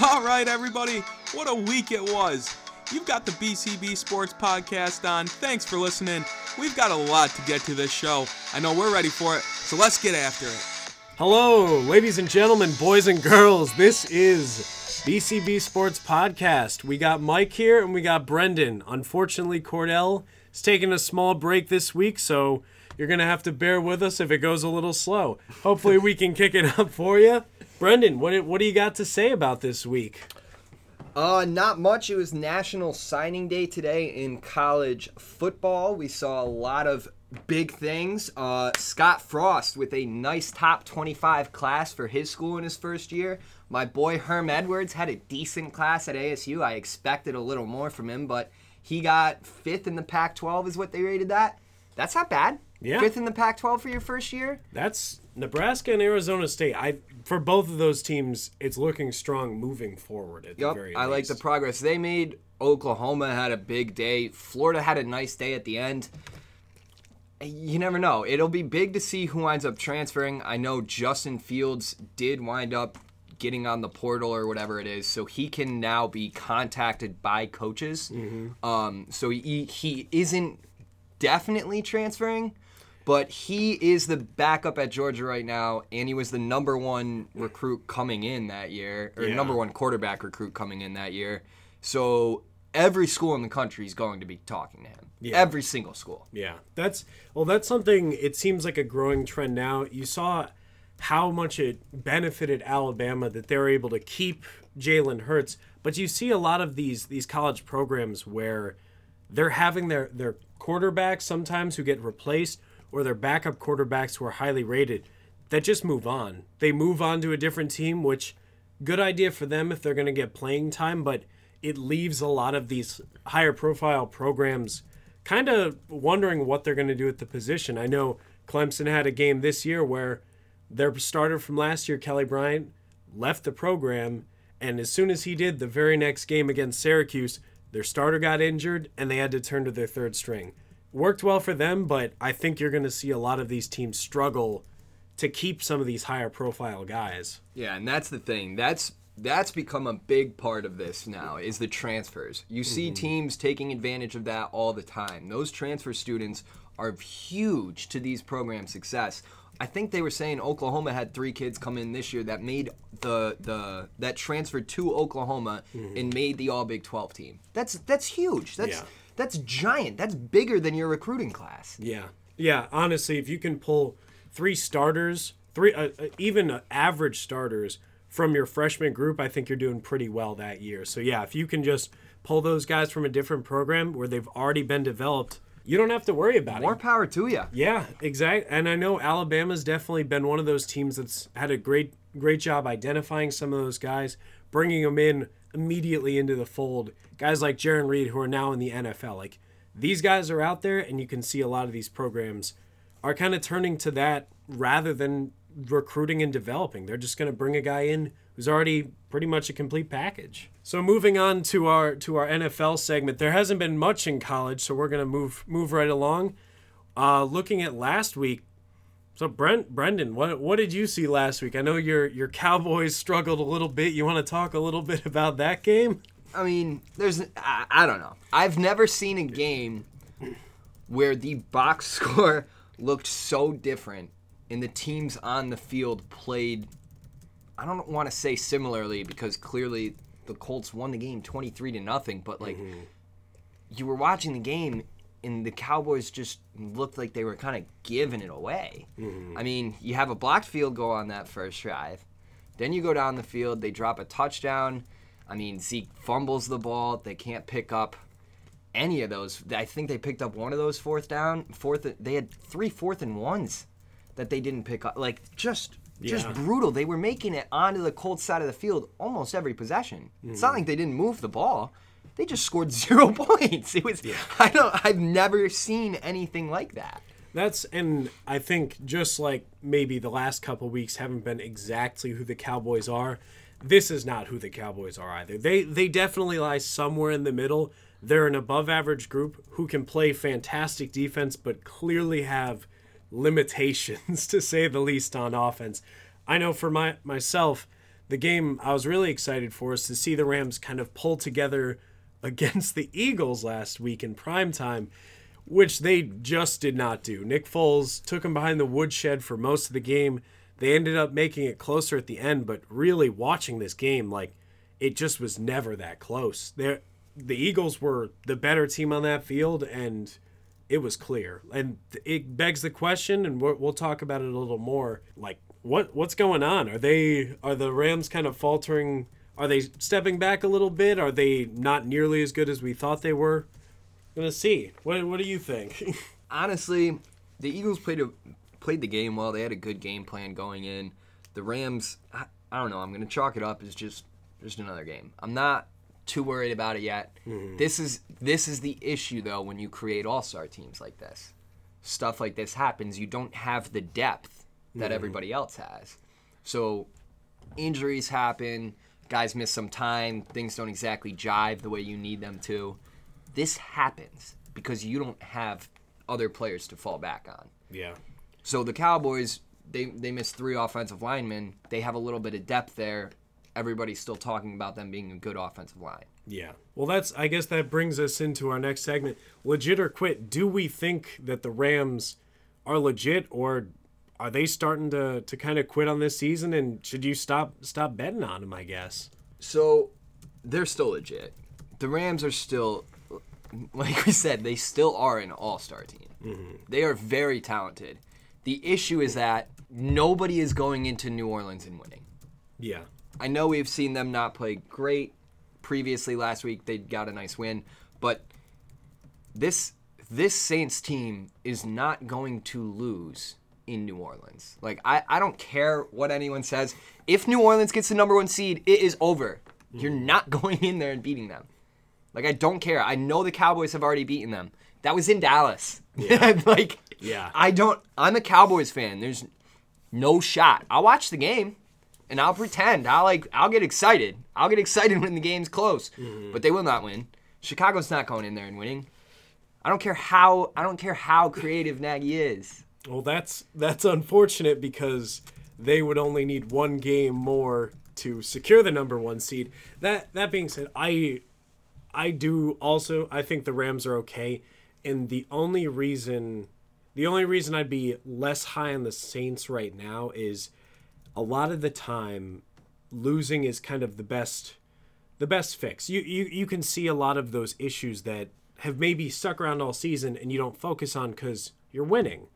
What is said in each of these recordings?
All right, everybody, what a week it was. You've got the BCB Sports Podcast on. Thanks for listening. We've got a lot to get to this show. I know we're ready for it, so let's get after it. Hello, ladies and gentlemen, boys and girls. This is BCB Sports Podcast. We got Mike here and we got Brendan. Unfortunately, Cordell is taking a small break this week, so you're going to have to bear with us if it goes a little slow. Hopefully, we can kick it up for you. Brendan, what, what do you got to say about this week? Uh, not much. It was National Signing Day today in college football. We saw a lot of big things. Uh, Scott Frost with a nice top 25 class for his school in his first year. My boy Herm Edwards had a decent class at ASU. I expected a little more from him, but he got fifth in the Pac 12, is what they rated that. That's not bad. Yeah. Fifth in the Pac 12 for your first year? That's Nebraska and Arizona State. I for both of those teams, it's looking strong moving forward. At the Yep, very I like the progress they made. Oklahoma had a big day. Florida had a nice day at the end. You never know. It'll be big to see who winds up transferring. I know Justin Fields did wind up getting on the portal or whatever it is, so he can now be contacted by coaches. Um, so he he isn't definitely transferring, but he is the backup at Georgia right now, and he was the number one recruit coming in that year, or Yeah. number one quarterback recruit coming in that year. So every school in the country is going to be talking to him. Yeah. Every single school. Yeah, that's well. That's something. It seems like a growing trend now. You saw how much it benefited Alabama that they were able to keep Jalen Hurts, but you see a lot of these these college programs where they're having their their quarterbacks sometimes who get replaced or their backup quarterbacks who are highly rated that just move on. They move on to a different team, which good idea for them if they're going to get playing time, but it leaves a lot of these higher profile programs kind of wondering what they're going to do at the position. I know Clemson had a game this year where their starter from last year, Kelly Bryant, left the program, and as soon as he did, the very next game against Syracuse, their starter got injured and they had to turn to their third string. Worked well for them, but I think you're going to see a lot of these teams struggle to keep some of these higher profile guys. Yeah, and that's the thing. That's that's become a big part of this now is the transfers. You see mm-hmm. teams taking advantage of that all the time. Those transfer students are huge to these programs' success. I think they were saying Oklahoma had three kids come in this year that made the the that transferred to Oklahoma mm-hmm. and made the All Big 12 team. That's that's huge. That's Yeah. That's giant. That's bigger than your recruiting class. Yeah, yeah. Honestly, if you can pull three starters, three uh, uh, even uh, average starters from your freshman group, I think you're doing pretty well that year. So yeah, if you can just pull those guys from a different program where they've already been developed, you don't have to worry about More it. More power to you. Yeah, exactly. And I know Alabama's definitely been one of those teams that's had a great great job identifying some of those guys, bringing them in immediately into the fold. Guys like Jaron Reed who are now in the NFL. Like these guys are out there and you can see a lot of these programs are kind of turning to that rather than recruiting and developing. They're just going to bring a guy in who's already pretty much a complete package. So moving on to our to our NFL segment, there hasn't been much in college, so we're going to move move right along. Uh, looking at last week, so Brent Brendan, what what did you see last week? I know your your Cowboys struggled a little bit. You want to talk a little bit about that game? I mean, there's I, I don't know. I've never seen a game where the box score looked so different and the teams on the field played I don't want to say similarly because clearly the Colts won the game 23 to nothing, but like mm-hmm. you were watching the game and the Cowboys just looked like they were kind of giving it away. Mm-hmm. I mean, you have a blocked field goal on that first drive. Then you go down the field, they drop a touchdown. I mean, Zeke fumbles the ball. They can't pick up any of those. I think they picked up one of those fourth down. Fourth, they had three fourth and ones that they didn't pick up. Like just, just Yeah. brutal. They were making it onto the cold side of the field almost every possession. It's not mm-hmm. like they didn't move the ball. They just scored zero points. It was. I don't. I've never seen anything like that. That's and I think just like maybe the last couple weeks haven't been exactly who the Cowboys are. This is not who the Cowboys are either. They they definitely lie somewhere in the middle. They're an above average group who can play fantastic defense but clearly have limitations to say the least on offense. I know for my myself, the game I was really excited for is to see the Rams kind of pull together against the Eagles last week in prime time, which they just did not do. Nick Foles took them behind the woodshed for most of the game. They ended up making it closer at the end, but really watching this game, like it just was never that close. There, the Eagles were the better team on that field, and it was clear. And it begs the question, and we'll, we'll talk about it a little more. Like, what what's going on? Are they are the Rams kind of faltering? Are they stepping back a little bit? Are they not nearly as good as we thought they were? Gonna see. What what do you think? Honestly, the Eagles played a played the game well. They had a good game plan going in. The Rams, I, I don't know. I'm gonna chalk it up as just just another game. I'm not too worried about it yet. Mm-hmm. This is this is the issue though when you create all-star teams like this. Stuff like this happens. You don't have the depth that mm-hmm. everybody else has. So injuries happen, guys miss some time, things don't exactly jive the way you need them to. This happens because you don't have other players to fall back on. yeah. So the Cowboys, they they missed three offensive linemen. They have a little bit of depth there. Everybody's still talking about them being a good offensive line. Yeah. Well, that's I guess that brings us into our next segment. Legit or quit. Do we think that the Rams are legit or are they starting to to kind of quit on this season and should you stop stop betting on them, I guess? So they're still legit. The Rams are still, like we said, they still are an all-star team. Mm-hmm. They are very talented. The issue is that nobody is going into New Orleans and winning. Yeah. I know we've seen them not play great previously last week. They got a nice win, but this this Saints team is not going to lose in New Orleans. Like I, I don't care what anyone says. If New Orleans gets the number one seed, it is over. You're mm. not going in there and beating them. Like I don't care. I know the Cowboys have already beaten them. That was in Dallas. like Yeah. I don't I'm a Cowboys fan. There's no shot. I'll watch the game and I'll pretend. I'll like I'll get excited. I'll get excited when the game's close. Mm-hmm. But they will not win. Chicago's not going in there and winning. I don't care how I don't care how creative Nagy is. Well, that's that's unfortunate because they would only need one game more to secure the number one seed. That that being said, I I do also I think the Rams are okay, and the only reason the only reason I'd be less high on the Saints right now is a lot of the time losing is kind of the best the best fix. You you you can see a lot of those issues that have maybe stuck around all season and you don't focus on cuz you're winning.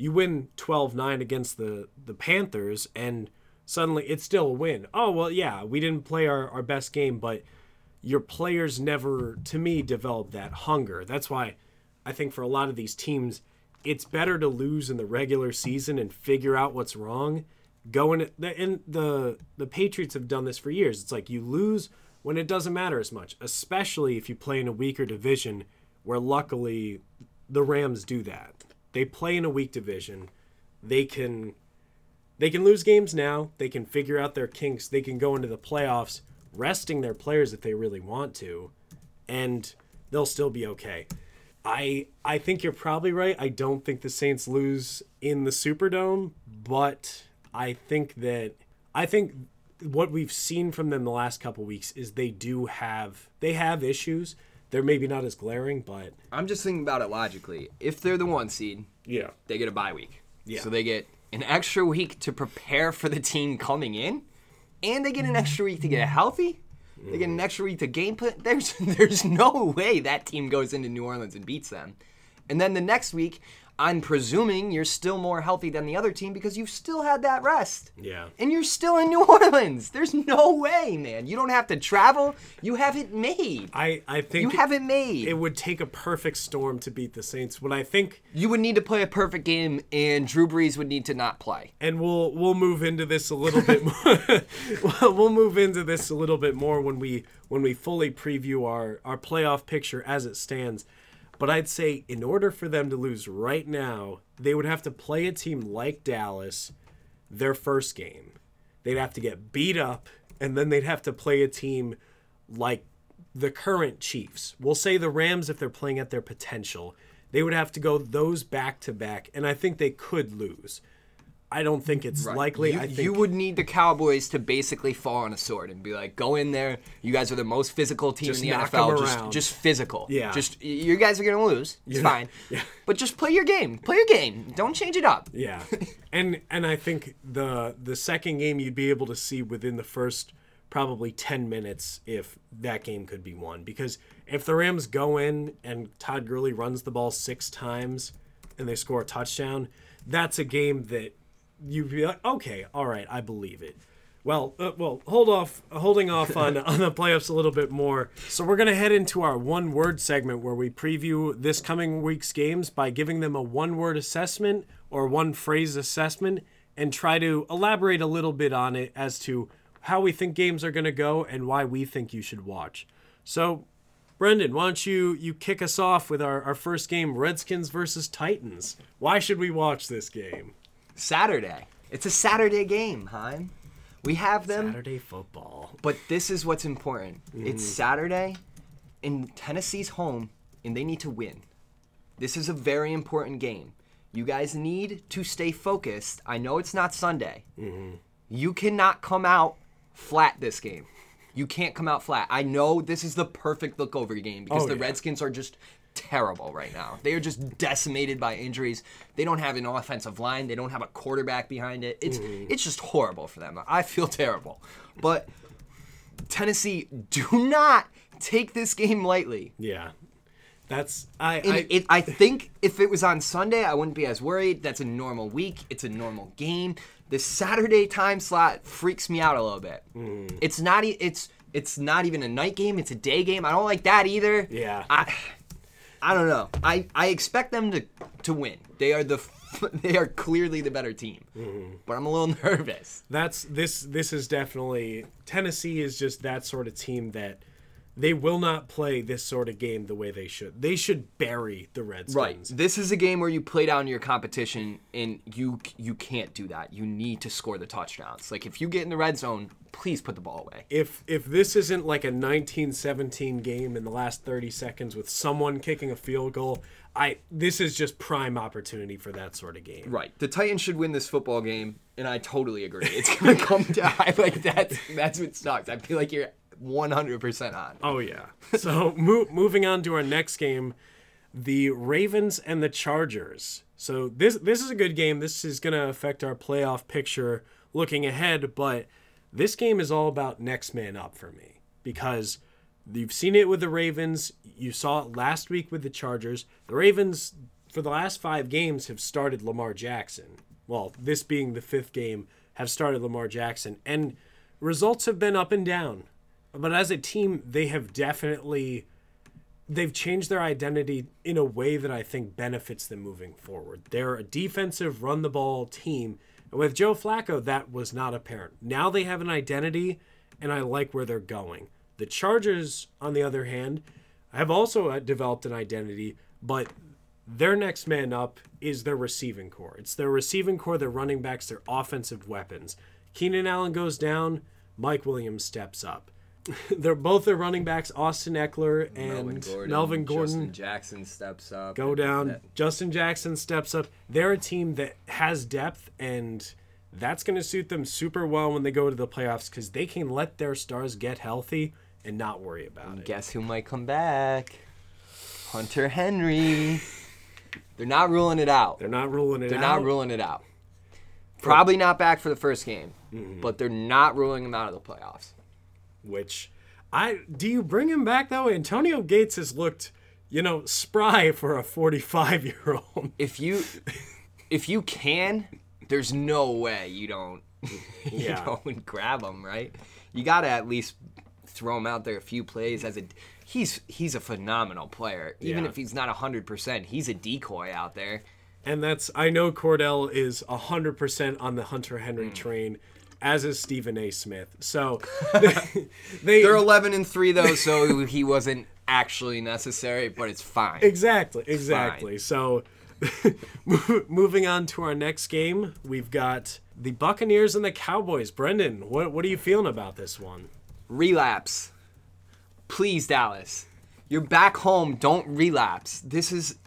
You win 12-9 against the the Panthers and suddenly it's still a win. Oh, well, yeah, we didn't play our, our best game, but your players never to me develop that hunger. That's why I think for a lot of these teams it's better to lose in the regular season and figure out what's wrong. Going and the the Patriots have done this for years. It's like you lose when it doesn't matter as much, especially if you play in a weaker division where luckily the Rams do that. They play in a weak division. They can they can lose games now. They can figure out their kinks. They can go into the playoffs resting their players if they really want to and they'll still be okay. I I think you're probably right. I don't think the Saints lose in the Superdome, but I think that I think what we've seen from them the last couple weeks is they do have they have issues. They're maybe not as glaring, but I'm just thinking about it logically. If they're the one seed, yeah. they get a bye week. Yeah. So they get an extra week to prepare for the team coming in, and they get an extra week to get healthy. They get an mm. extra week to game plan. There's there's no way that team goes into New Orleans and beats them. And then the next week, I'm presuming you're still more healthy than the other team because you've still had that rest. Yeah. And you're still in New Orleans. There's no way, man. You don't have to travel. You have it made. I I think You have it made. it would take a perfect storm to beat the Saints. What I think you would need to play a perfect game, and Drew Brees would need to not play. and we'll we'll move into this a little bit more. we'll move into this a little bit more when we when we fully preview our our playoff picture as it stands. But I'd say in order for them to lose right now, they would have to play a team like Dallas their first game. They'd have to get beat up and then they'd have to play a team like the current Chiefs. We'll say the Rams if they're playing at their potential. They would have to go those back to back and I think they could lose I don't think it's likely. You, I think you would need the Cowboys to basically fall on a sword and be like, "Go in there. You guys are the most physical team Just in the NFL. Just, just physical. Yeah. Just you guys are gonna lose. It's fine. yeah. But just play your game. Play your game. Don't change it up. Yeah, and and I think the the second game you'd be able to see within the first probably ten minutes if that game could be won because if the Rams go in and Todd Gurley runs the ball six times and they score a touchdown, that's a game that you'd be like, okay, all right, I believe it. Well, uh, well, hold off, holding off on on the playoffs a little bit more. So we're gonna head into our one word segment where we preview this coming week's games by giving them a one word assessment or one phrase assessment and try to elaborate a little bit on it as to how we think games are gonna go and why we think you should watch. So, Brendan, why don't you you kick us off with our, our first game, Redskins versus Titans? Why should we watch this game? Saturday. It's a Saturday game, Heim. We have them, Saturday football. but this is what's important. It's mm. Saturday, and Tennessee's home, and they need to win. This is a very important game. You guys need to stay focused. I know it's not Sunday. Mm-hmm. You cannot come out flat this game. You can't come out flat. I know this is the perfect look over game because Oh, the yeah. Redskins are just terrible right now. They are just decimated by injuries. They don't have an offensive line. They don't have a quarterback behind it. It's it's just horrible for them. I feel terrible. But Tennessee, do not take this game lightly. Yeah, that's I. I it, I think if it was on Sunday, I wouldn't be as worried. That's a normal week. It's a normal game. The Saturday time slot freaks me out a little bit. Mm. It's not. It's it's not even a night game. It's a day game. I don't like that either. Yeah. I I don't know. I I expect them to to win. They are the f- they are clearly the better team. Mm-hmm. But I'm a little nervous. that's this. This is definitely Tennessee is just that sort of team that they will not play this sort of game the way they should. They should bury the Redskins. Right. This is a game where you play down your competition, and you you can't do that. You need to score the touchdowns. Like if you get in the red zone, please put the ball away. If if this isn't like a 1917 game in the last 30 seconds with someone kicking a field goal, I this is just prime opportunity for that sort of game. Right. The Titans should win this football game, and I totally agree. It's gonna come down. Like that's that's what sucks. I feel like you're 100 percent on. Oh yeah. So mo- moving on to our next game, the Ravens and the Chargers. So this this is a good game. This is going to affect our playoff picture looking ahead, but this game is all about next man up for me because you've seen it with the Ravens, you saw it last week with the Chargers. The Ravens for the last 5 games have started Lamar Jackson. Well, this being the 5th game have started Lamar Jackson and results have been up and down but as a team they have definitely they've changed their identity in a way that I think benefits them moving forward. They're a defensive run the ball team. And with Joe Flacco that was not apparent. Now they have an identity and I like where they're going. The Chargers on the other hand have also uh, developed an identity, but their next man up is their receiving corps. It's their receiving corps, their running backs, their offensive weapons. Keenan Allen goes down, Mike Williams steps up. They're both their running backs, Austin Ekeler and Melvin Gordon, Justin Jackson steps up. go down. Justin Jackson steps up. They're a team that has depth, and that's going to suit them super well when they go to the playoffs because they can let their stars get healthy and not worry about it. Guess who might come back? Hunter Henry. They're not ruling it out. They're not ruling it They're out. not ruling it out. Probably not back for the first game, Mm-hmm. but they're not ruling him out of the playoffs. Which I do you bring him back though? Antonio Gates has looked, you know, spry for a 45 year old. If you if you can, there's no way you don't you Yeah. don't grab him, right? You got to at least throw him out there a few plays as a he's he's a phenomenal player. Even Yeah. if he's not 100%, he's a decoy out there. And that's I know Cordell is 100% on the Hunter Henry Hmm. train as is Stephen A. Smith. So they They're 11 and 3 though, so he wasn't actually necessary, but it's fine. Exactly, exactly. So moving on to our next game, we've got the Buccaneers and the Cowboys. Brendan, what what are you feeling about this one? relapse. Please, Dallas. You're back home. Don't relapse. This is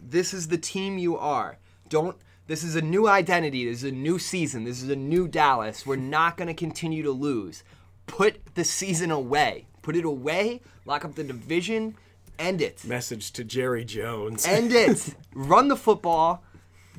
this is the team you are. Don't This is a new identity. This is a new season. This is a new Dallas. We're not going to continue to lose. Put the season away. Put it away. Lock up the division. End it. Message to Jerry Jones. End it. Run the football.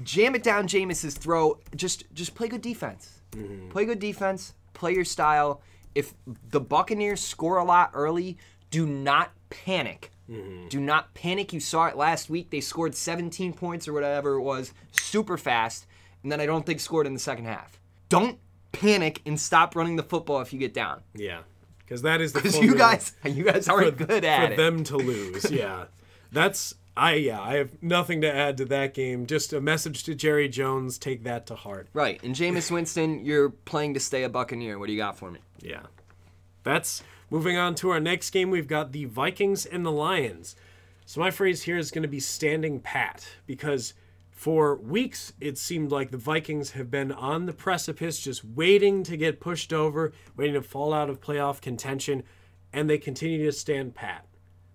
Jam it down Jameis's throat. Just just play good defense. Mm-hmm. Play good defense. Play your style. If the Buccaneers score a lot early, do not panic. Mm-hmm. Do not panic. You saw it last week. They scored 17 points or whatever it was, super fast, and then I don't think scored in the second half. Don't panic and stop running the football if you get down. yeah, because that is the Because you guys, you guys aren't for, good for at it. For them to lose. Yeah, that's I. Yeah, I have nothing to add to that game. Just a message to Jerry Jones. Take that to heart. Right. And Jameis Winston, you're playing to stay a Buccaneer. What do you got for me? Yeah. That's moving on to our next game. We've got the Vikings and the Lions. So my phrase here is going to be standing pat because for weeks it seemed like the Vikings have been on the precipice, just waiting to get pushed over, waiting to fall out of playoff contention, and they continue to stand pat.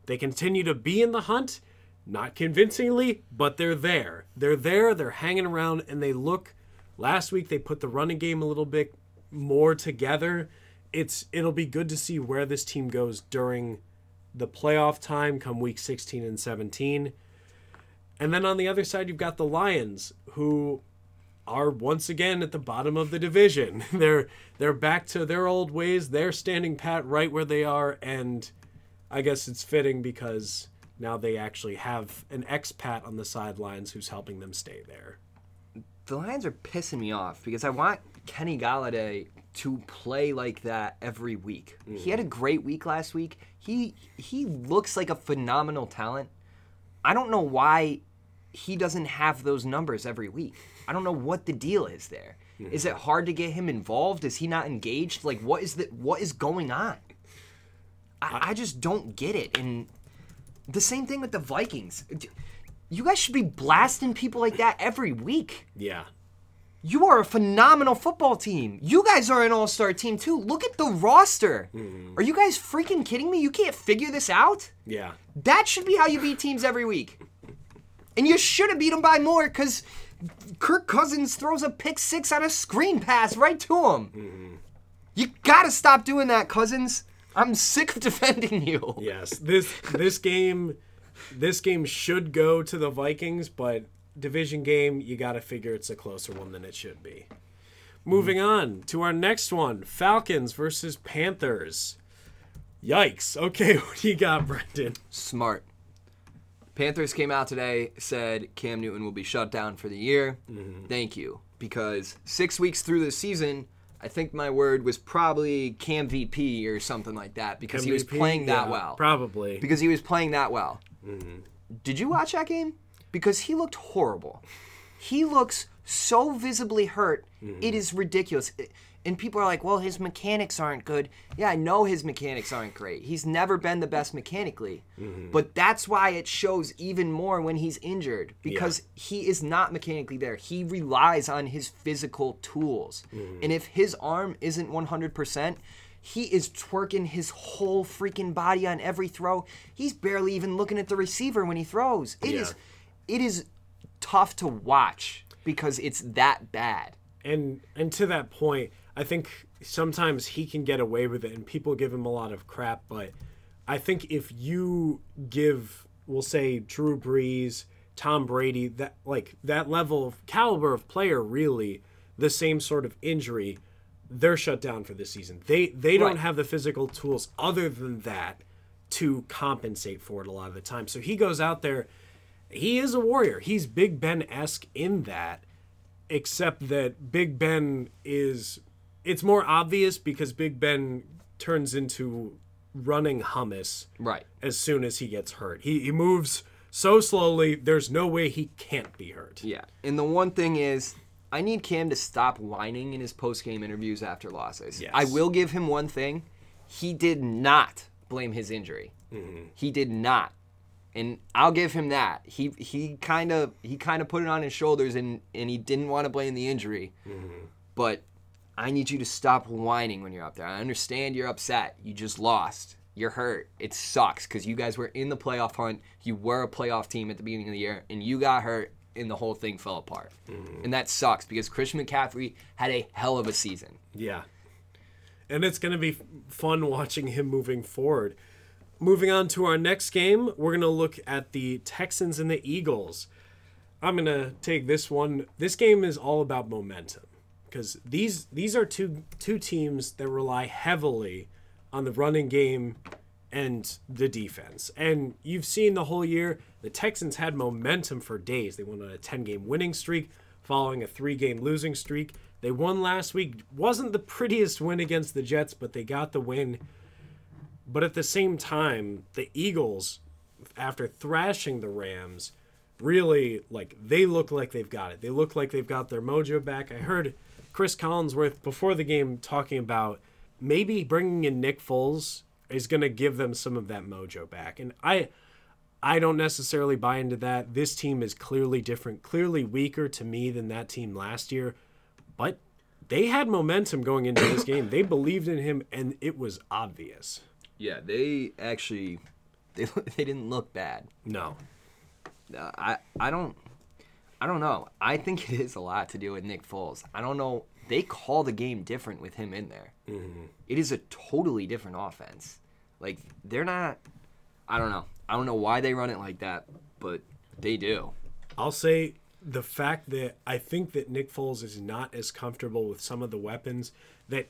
They continue to be in the hunt, not convincingly, but they're there. They're there, they're hanging around, and they look. Last week they put the running game a little bit more together. It's it'll be good to see where this team goes during the playoff time come week 16 and 17. And then on the other side you've got the Lions who are once again at the bottom of the division. they're they're back to their old ways. They're standing pat right where they are and I guess it's fitting because now they actually have an expat on the sidelines who's helping them stay there. The Lions are pissing me off because I want Kenny Golladay to play like that every week. He had a mm-hmm. great week last week. He he looks like a phenomenal talent. I don't know why he doesn't have those numbers every week. I don't know what the deal is there. Is it mm-hmm. hard to get him involved? Is he not engaged? Like what is the what is going on? I, I just don't get it. And the same thing with the Vikings. You guys should be blasting people like that every week. Yeah. You are a phenomenal football team. You guys are an all star team too. Look at the roster. Mm-hmm. Are you guys freaking kidding me? You can't figure this out? Yeah. That should be how you beat teams every week. And you should have beat them by more because Kirk Cousins throws a pick six on a screen pass right to him. Mm-hmm. You gotta stop doing that, Cousins. I'm sick of defending you. Yes, this this game, this game should go to the Vikings, but division game, you got to figure it's a closer one than it should be. Moving on to our next one: Falcons versus Panthers. Yikes! Okay, what do you got, Brendan? Smart. Panthers came out today, said Cam Newton will be shut down for the year. Mm-hmm. Thank you. Because six weeks through the season, I think my word was probably Cam VP or something like that because he was playing that Yeah, well. Probably. Because he was playing that well. Mm-hmm. Did you watch that game? Because he looked horrible. He looks so visibly hurt. It is ridiculous. It- and people are like, well, his mechanics aren't good. Yeah, I know his mechanics aren't great. He's never been the best mechanically. Mm-hmm. But that's why it shows even more when he's injured because he is not mechanically there. He relies on his physical tools. Mm-hmm. And if his arm isn't 100%, he is twerking his whole freaking body on every throw. He's barely even looking at the receiver when he throws. It is, it is tough to watch because it's that bad. and and to that point, I think sometimes he can get away with it, and people give him a lot of crap. But I think if you give, we'll say, Drew Brees, Tom Brady, that like that level of caliber of player, really the same sort of injury, they're shut down for this season. They they don't have the physical tools other than that to compensate for it a lot of the time. So he goes out there. He is a warrior. He's Big Ben esque in that except that Big Ben is it's more obvious because Big Ben turns into running hummus Right. as soon as he gets hurt. He, he moves so slowly, there's no way he can't be hurt. Yeah. And the one thing is, I need Cam to stop whining in his post game interviews after losses. Yes. I will give him one thing. He did not blame his injury. Mm-hmm. He did not. And I'll give him that. He he kind of he kind of put it on his shoulders and and he didn't want to blame the injury. Mm-hmm. But I need you to stop whining when you're up there. I understand you're upset. You just lost. You're hurt. It sucks because you guys were in the playoff hunt. You were a playoff team at the beginning of the year, and you got hurt. and the whole thing fell apart. And that sucks because Christian McCaffrey had a hell of a season. Yeah. And it's going to be fun watching him moving forward. Moving on to our next game, we're going to look at the Texans and the Eagles. I'm going to take this one. This game is all about momentum because these these are two two teams that rely heavily on the running game and the defense. And you've seen the whole year the Texans had momentum for days. They went on a 10-game winning streak following a 3-game losing streak. They won last week. Wasn't the prettiest win against the Jets, but they got the win. But at the same time, the Eagles after thrashing the Rams really like they look like they've got it. They look like they've got their mojo back. I heard Chris Collinsworth before the game talking about maybe bringing in Nick Foles is going to give them some of that mojo back. And I I don't necessarily buy into that. This team is clearly different, clearly weaker to me than that team last year, but they had momentum going into this game. They believed in him and it was obvious. Yeah, they actually they they didn't look bad. No. Uh, I I don't I don't know. I think it is a lot to do with Nick Foles. I don't know. They call the game different with him in there. It is a totally different offense. Like they're not. I don't know. I don't know why they run it like that, but they do. I'll say the fact that I think that Nick Foles is not as comfortable with some of the weapons that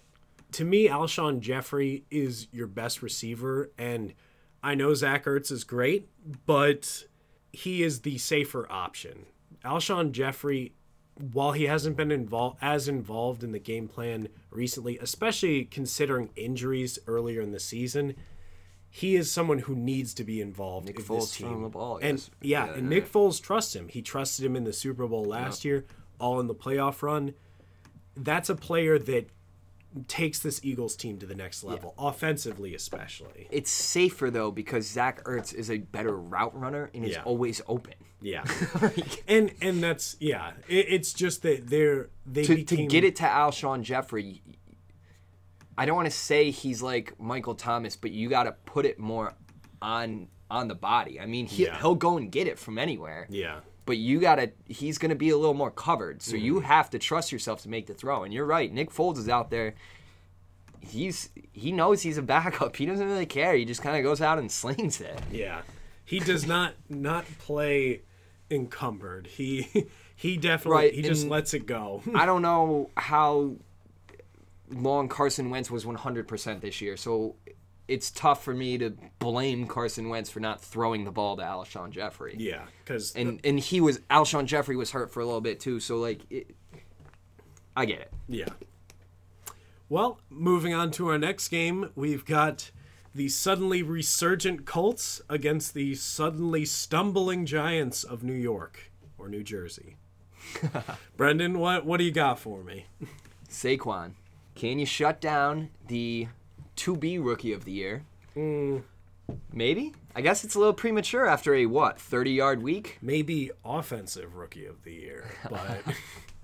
to me Alshon Jeffery is your best receiver and I know Zach Ertz is great, but he is the safer option. Alshon Jeffery while he hasn't been involved as involved in the game plan recently, especially considering injuries earlier in the season, he is someone who needs to be involved Nick in Foles this team. the ball, and yeah, Yeah, and yeah. Nick Foles trusts him. He trusted him in the Super Bowl last year, all in the playoff run. That's a player that takes this Eagles team to the next level, offensively especially. It's safer though because Zach Ertz is a better route runner and is Yeah. always open. Yeah, and and that's yeah. It, it's just that they're they to, became, to get it to Alshon Jeffery, I don't want to say he's like Michael Thomas, but you got to put it more on on the body. I mean, he, Yeah. he'll go and get it from anywhere, Yeah, but you got to. He's going to be a little more covered, so Mm-hmm. you have to trust yourself to make the throw. And you're right, Nick Foles is out there. He's he knows he's a backup. He doesn't really care. He just kind of goes out and slings it. yeah. He does not not play encumbered. He he definitely Right, he just lets it go. I don't know how long Carson Wentz was 100% this year, so it's tough for me to blame Carson Wentz for not throwing the ball to Alshon Jeffery. yeah, because And and he was Alshon Jeffery was hurt for a little bit too, so like it, I get it. Yeah. Well, moving on to our next game, we've got the suddenly resurgent Colts against the suddenly stumbling Giants of New York or New Jersey. Brendan, what what do you got for me? Saquon, can you shut down the 2B rookie of the year? Maybe. I guess it's a little premature after a what 30 yard week. Maybe offensive rookie of the year, but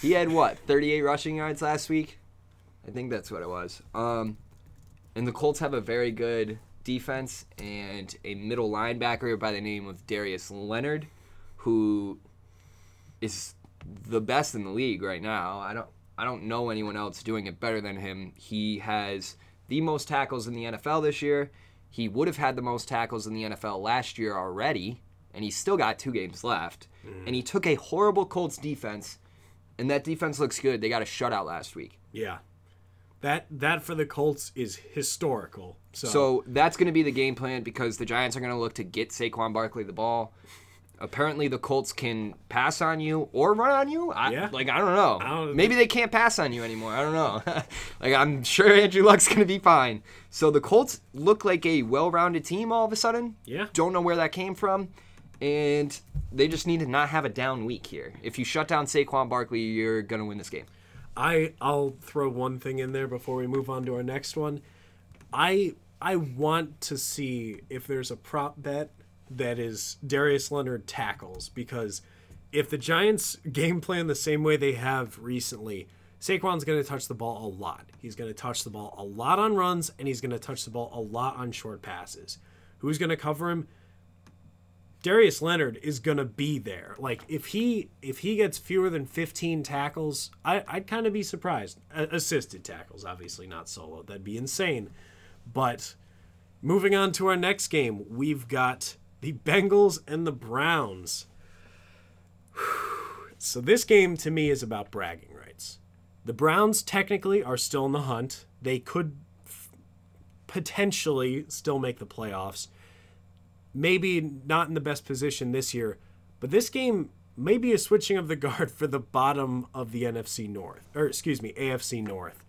He had what 38 rushing yards last week. I think that's what it was. Um, and the Colts have a very good defense and a middle linebacker by the name of Darius Leonard, who is the best in the league right now. I don't I don't know anyone else doing it better than him. He has the most tackles in the NFL this year. He would have had the most tackles in the NFL last year already, and he's still got two games left. Mm-hmm. And he took a horrible Colts defense, and that defense looks good. They got a shutout last week. yeah. That that for the Colts is historical. So, So that's going to be the game plan because the Giants are going to look to get Saquon Barkley the ball. Apparently, the Colts can pass on you or run on you. I, Yeah. Like I don't know. I don't- Maybe they can't pass on you anymore. I don't know. like I'm sure Andrew Luck's going to be fine. So the Colts look like a well-rounded team all of a sudden. Yeah. Don't know where that came from, and they just need to not have a down week here. If you shut down Saquon Barkley, you're going to win this game. I I'll throw one thing in there before we move on to our next one. I I want to see if there's a prop bet that is Darius Leonard tackles because if the Giants game plan the same way they have recently, Saquon's going to touch the ball a lot. He's going to touch the ball a lot on runs and he's going to touch the ball a lot on short passes. Who's going to cover him? Darius Leonard is gonna be there. Like if he if he gets fewer than 15 tackles, I, I'd kind of be surprised. Assisted tackles, obviously not solo. That'd be insane. But moving on to our next game, we've got the Bengals and the Browns. So this game to me is about bragging rights. The Browns technically are still in the hunt. They could f- potentially still make the playoffs. Maybe not in the best position this year, but this game may be a switching of the guard for the bottom of the NFC North, or excuse me, AFC North.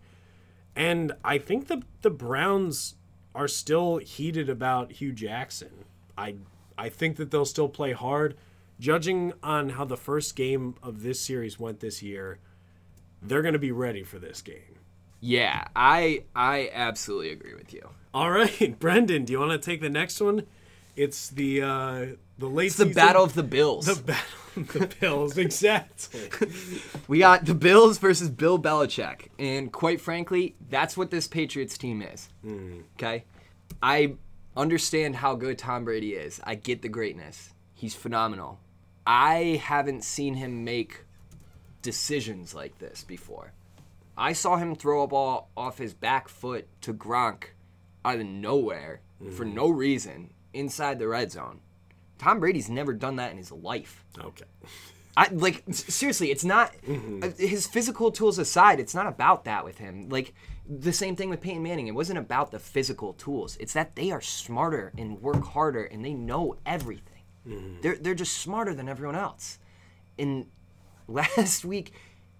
And I think the the Browns are still heated about Hue Jackson. I I think that they'll still play hard. Judging on how the first game of this series went this year, they're going to be ready for this game. Yeah, I I absolutely agree with you. All right, Brendan, do you want to take the next one? It's the uh, the late It's the season- battle of the Bills. the battle of the Bills exactly. We got the Bills versus Bill Belichick. And quite frankly, that's what this Patriots team is. Okay? I understand how good Tom Brady is. I get the greatness. He's phenomenal. I haven't seen him make decisions like this before. I saw him throw a ball off his back foot to Gronk out of nowhere for no reason inside the red zone. Tom Brady's never done that in his life. Okay. I like seriously, it's not uh, his physical tools aside. It's not about that with him. Like the same thing with Peyton Manning. It wasn't about the physical tools. It's that they are smarter and work harder and they know everything. Mm-hmm. They're they're just smarter than everyone else. And last week,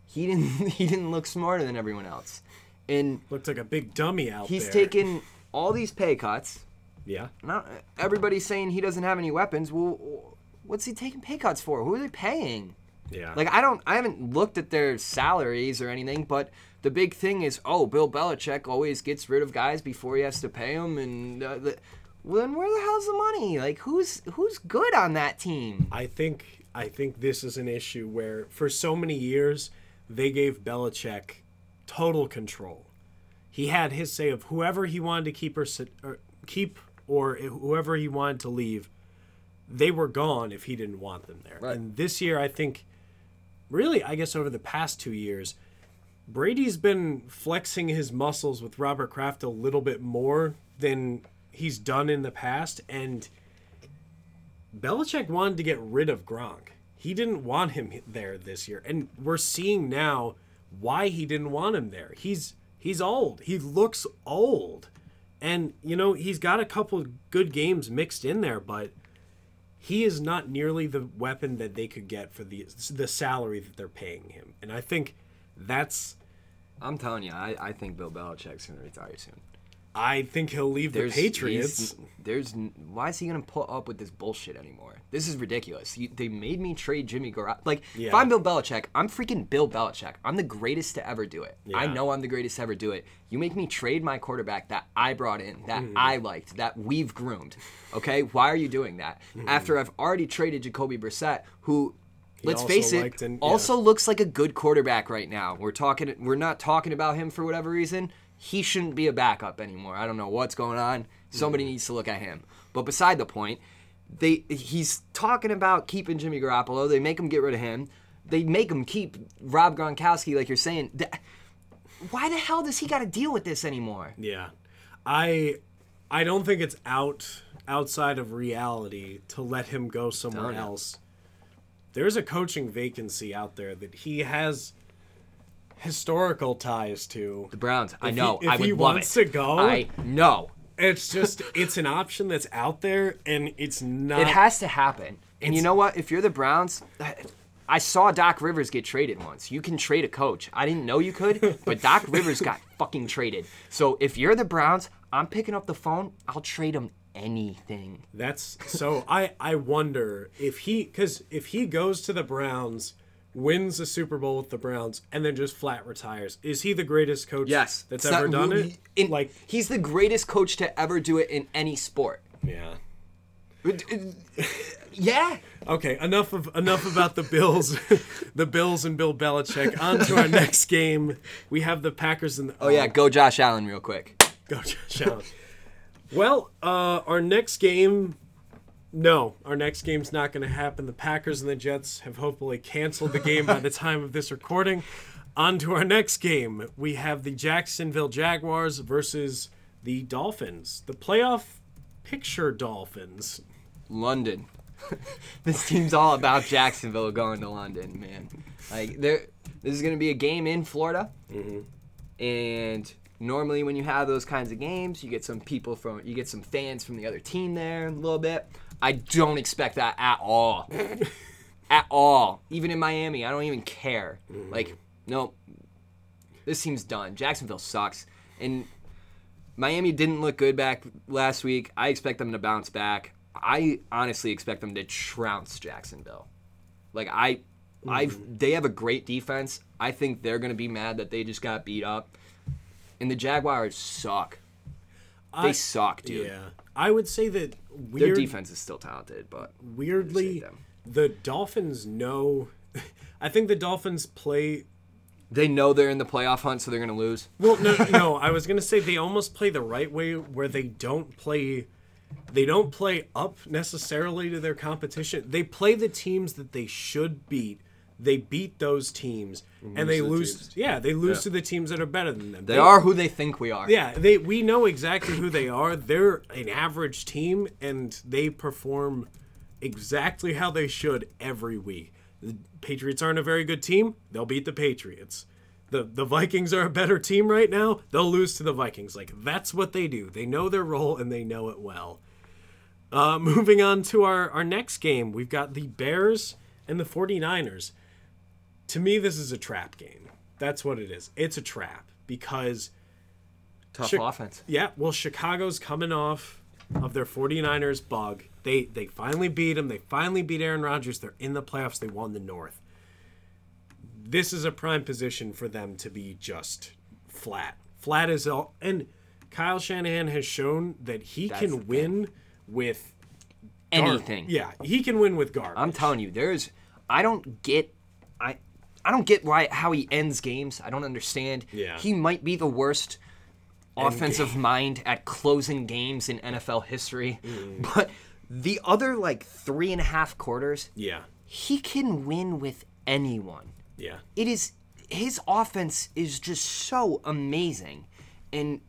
he didn't he didn't look smarter than everyone else. And Looked like a big dummy out he's there. He's taken all these pay cuts. Yeah. Not everybody's saying he doesn't have any weapons. Well, what's he taking pay cuts for? Who are they paying? Yeah. Like I don't, I haven't looked at their salaries or anything, but the big thing is, oh, Bill Belichick always gets rid of guys before he has to pay them, and uh, the, well, then where the hell's the money? Like who's who's good on that team? I think I think this is an issue where for so many years they gave Belichick total control. He had his say of whoever he wanted to keep or, or keep or whoever he wanted to leave. They were gone if he didn't want them there. Right. And this year, I think, really, I guess over the past two years, Brady's been flexing his muscles with Robert Kraft a little bit more than he's done in the past, and Belichick wanted to get rid of Gronk. He didn't want him there this year, and we're seeing now why he didn't want him there. He's he's old. He looks old, and you know he's got a couple good games mixed in there, but he is not nearly the weapon that they could get for the the salary that they're paying him. And I think that's I'm telling you, I, I think Bill Belichick's gonna retire soon. I think he'll leave the Patriots. There's why is he gonna put up with this bullshit anymore? This is ridiculous. You, they made me trade Jimmy Garoppolo. Like if I'm Bill Belichick, I'm freaking Bill Belichick. I'm the greatest to ever do it. I know I'm the greatest to ever do it. You make me trade my quarterback that I brought in, that mm-hmm. I liked, that we've groomed. Okay, why are you doing that? Mm-hmm. After I've already traded Jacoby Brissett, who. Let's face it. yeah. also looks like a good quarterback right now. We're talking. We're not talking about him for whatever reason. He shouldn't be a backup anymore. I don't know what's going on. Somebody mm-hmm. needs to look at him. But beside the point, they he's talking about keeping Jimmy Garoppolo. They make him get rid of him. They make him keep Rob Gronkowski, like you're saying. Why the hell does he got to deal with this anymore? Yeah. I I don't think it's out outside of reality to let him go somewhere else. There's a coaching vacancy out there that he has historical ties to. The Browns. I know. he- if I would he wants it. to go- I know. It's just it's an option that's out there and it's not It has to happen. And you know what? If you're the Browns, I saw Doc Rivers get traded once. You can trade a coach. I didn't know you could, but Doc Rivers got fucking traded. So if you're the Browns, I'm picking up the phone. I'll trade him anything. That's so I I wonder if he cuz if he goes to the Browns, wins the Super Bowl with the Browns and then just flat retires, is he the greatest coach Yes, that's ever not- done it? in- like he's the greatest coach to ever do it in any sport. yeah. Uh, yeah. Okay, enough of enough about the Bills, the Bills and Bill Belichick. On to our next game. We have the Packers and the, Oh yeah, oh. go Josh Allen real quick. go Josh Allen. Well, uh, our next game, No, our next game's not going to happen. The Packers and the Jets have hopefully canceled the game by the time of this recording. On to our next game. We have the Jacksonville Jaguars versus the Dolphins. The playoff picture Dolphins. London. this team's all about Jacksonville going to London, man. Like there, this is gonna be a game in Florida, and normally when you have those kinds of games, you get some people from, you get some fans from the other team there a little bit. I don't expect that at all, at all. Even in Miami, I don't even care. Mm-hmm. Like, nope. This team's done. Jacksonville sucks, and Miami didn't look good back last week. I expect them to bounce back. I honestly expect them to trounce Jacksonville. Like I, I, mm-hmm. they have a great defense. I think they're gonna be mad that they just got beat up, and the Jaguars suck. They suck, dude. Yeah. I would say that Their defense is still talented, but weirdly, the Dolphins know. I think the Dolphins play they know they're in the playoff hunt, so they're gonna lose. Well, no, no. I was gonna say they almost play the right way, where they don't play, they don't play up necessarily to their competition. They play the teams that they should beat. They beat those teams, and they to the lose. teams. Yeah, they lose Yeah. to the teams that are better than them. They are who they think we are. Yeah, they. We know exactly who they are. They're an average team, and they perform exactly how they should every week. The Patriots aren't a very good team. They'll beat the Patriots. The the Vikings are a better team right now. They'll lose to the Vikings. Like that's what they do. They know their role and they know it well. Uh, moving on to our, our next game, we've got the Bears and the 49ers. To me, this is a trap game. That's what it is. It's a trap because Tough Chi- offense. yeah, well, Chicago's coming off of their 49ers bug. They they finally beat them. They finally beat Aaron Rodgers. They're in the playoffs. They won the North. This is a prime position for them to be just flat. Flat as all. And Kyle Shanahan has shown that he That's can thing. win with gar- Anything. Yeah, he can win with garbage. I'm telling you, there's I don't get I I don't get why how he ends games. I don't understand. Yeah. He might be the worst offensive mind at closing games in NFL history. Mm. But the other like three and a half quarters, yeah, he can win with anyone. yeah. It is his offense is just so amazing. And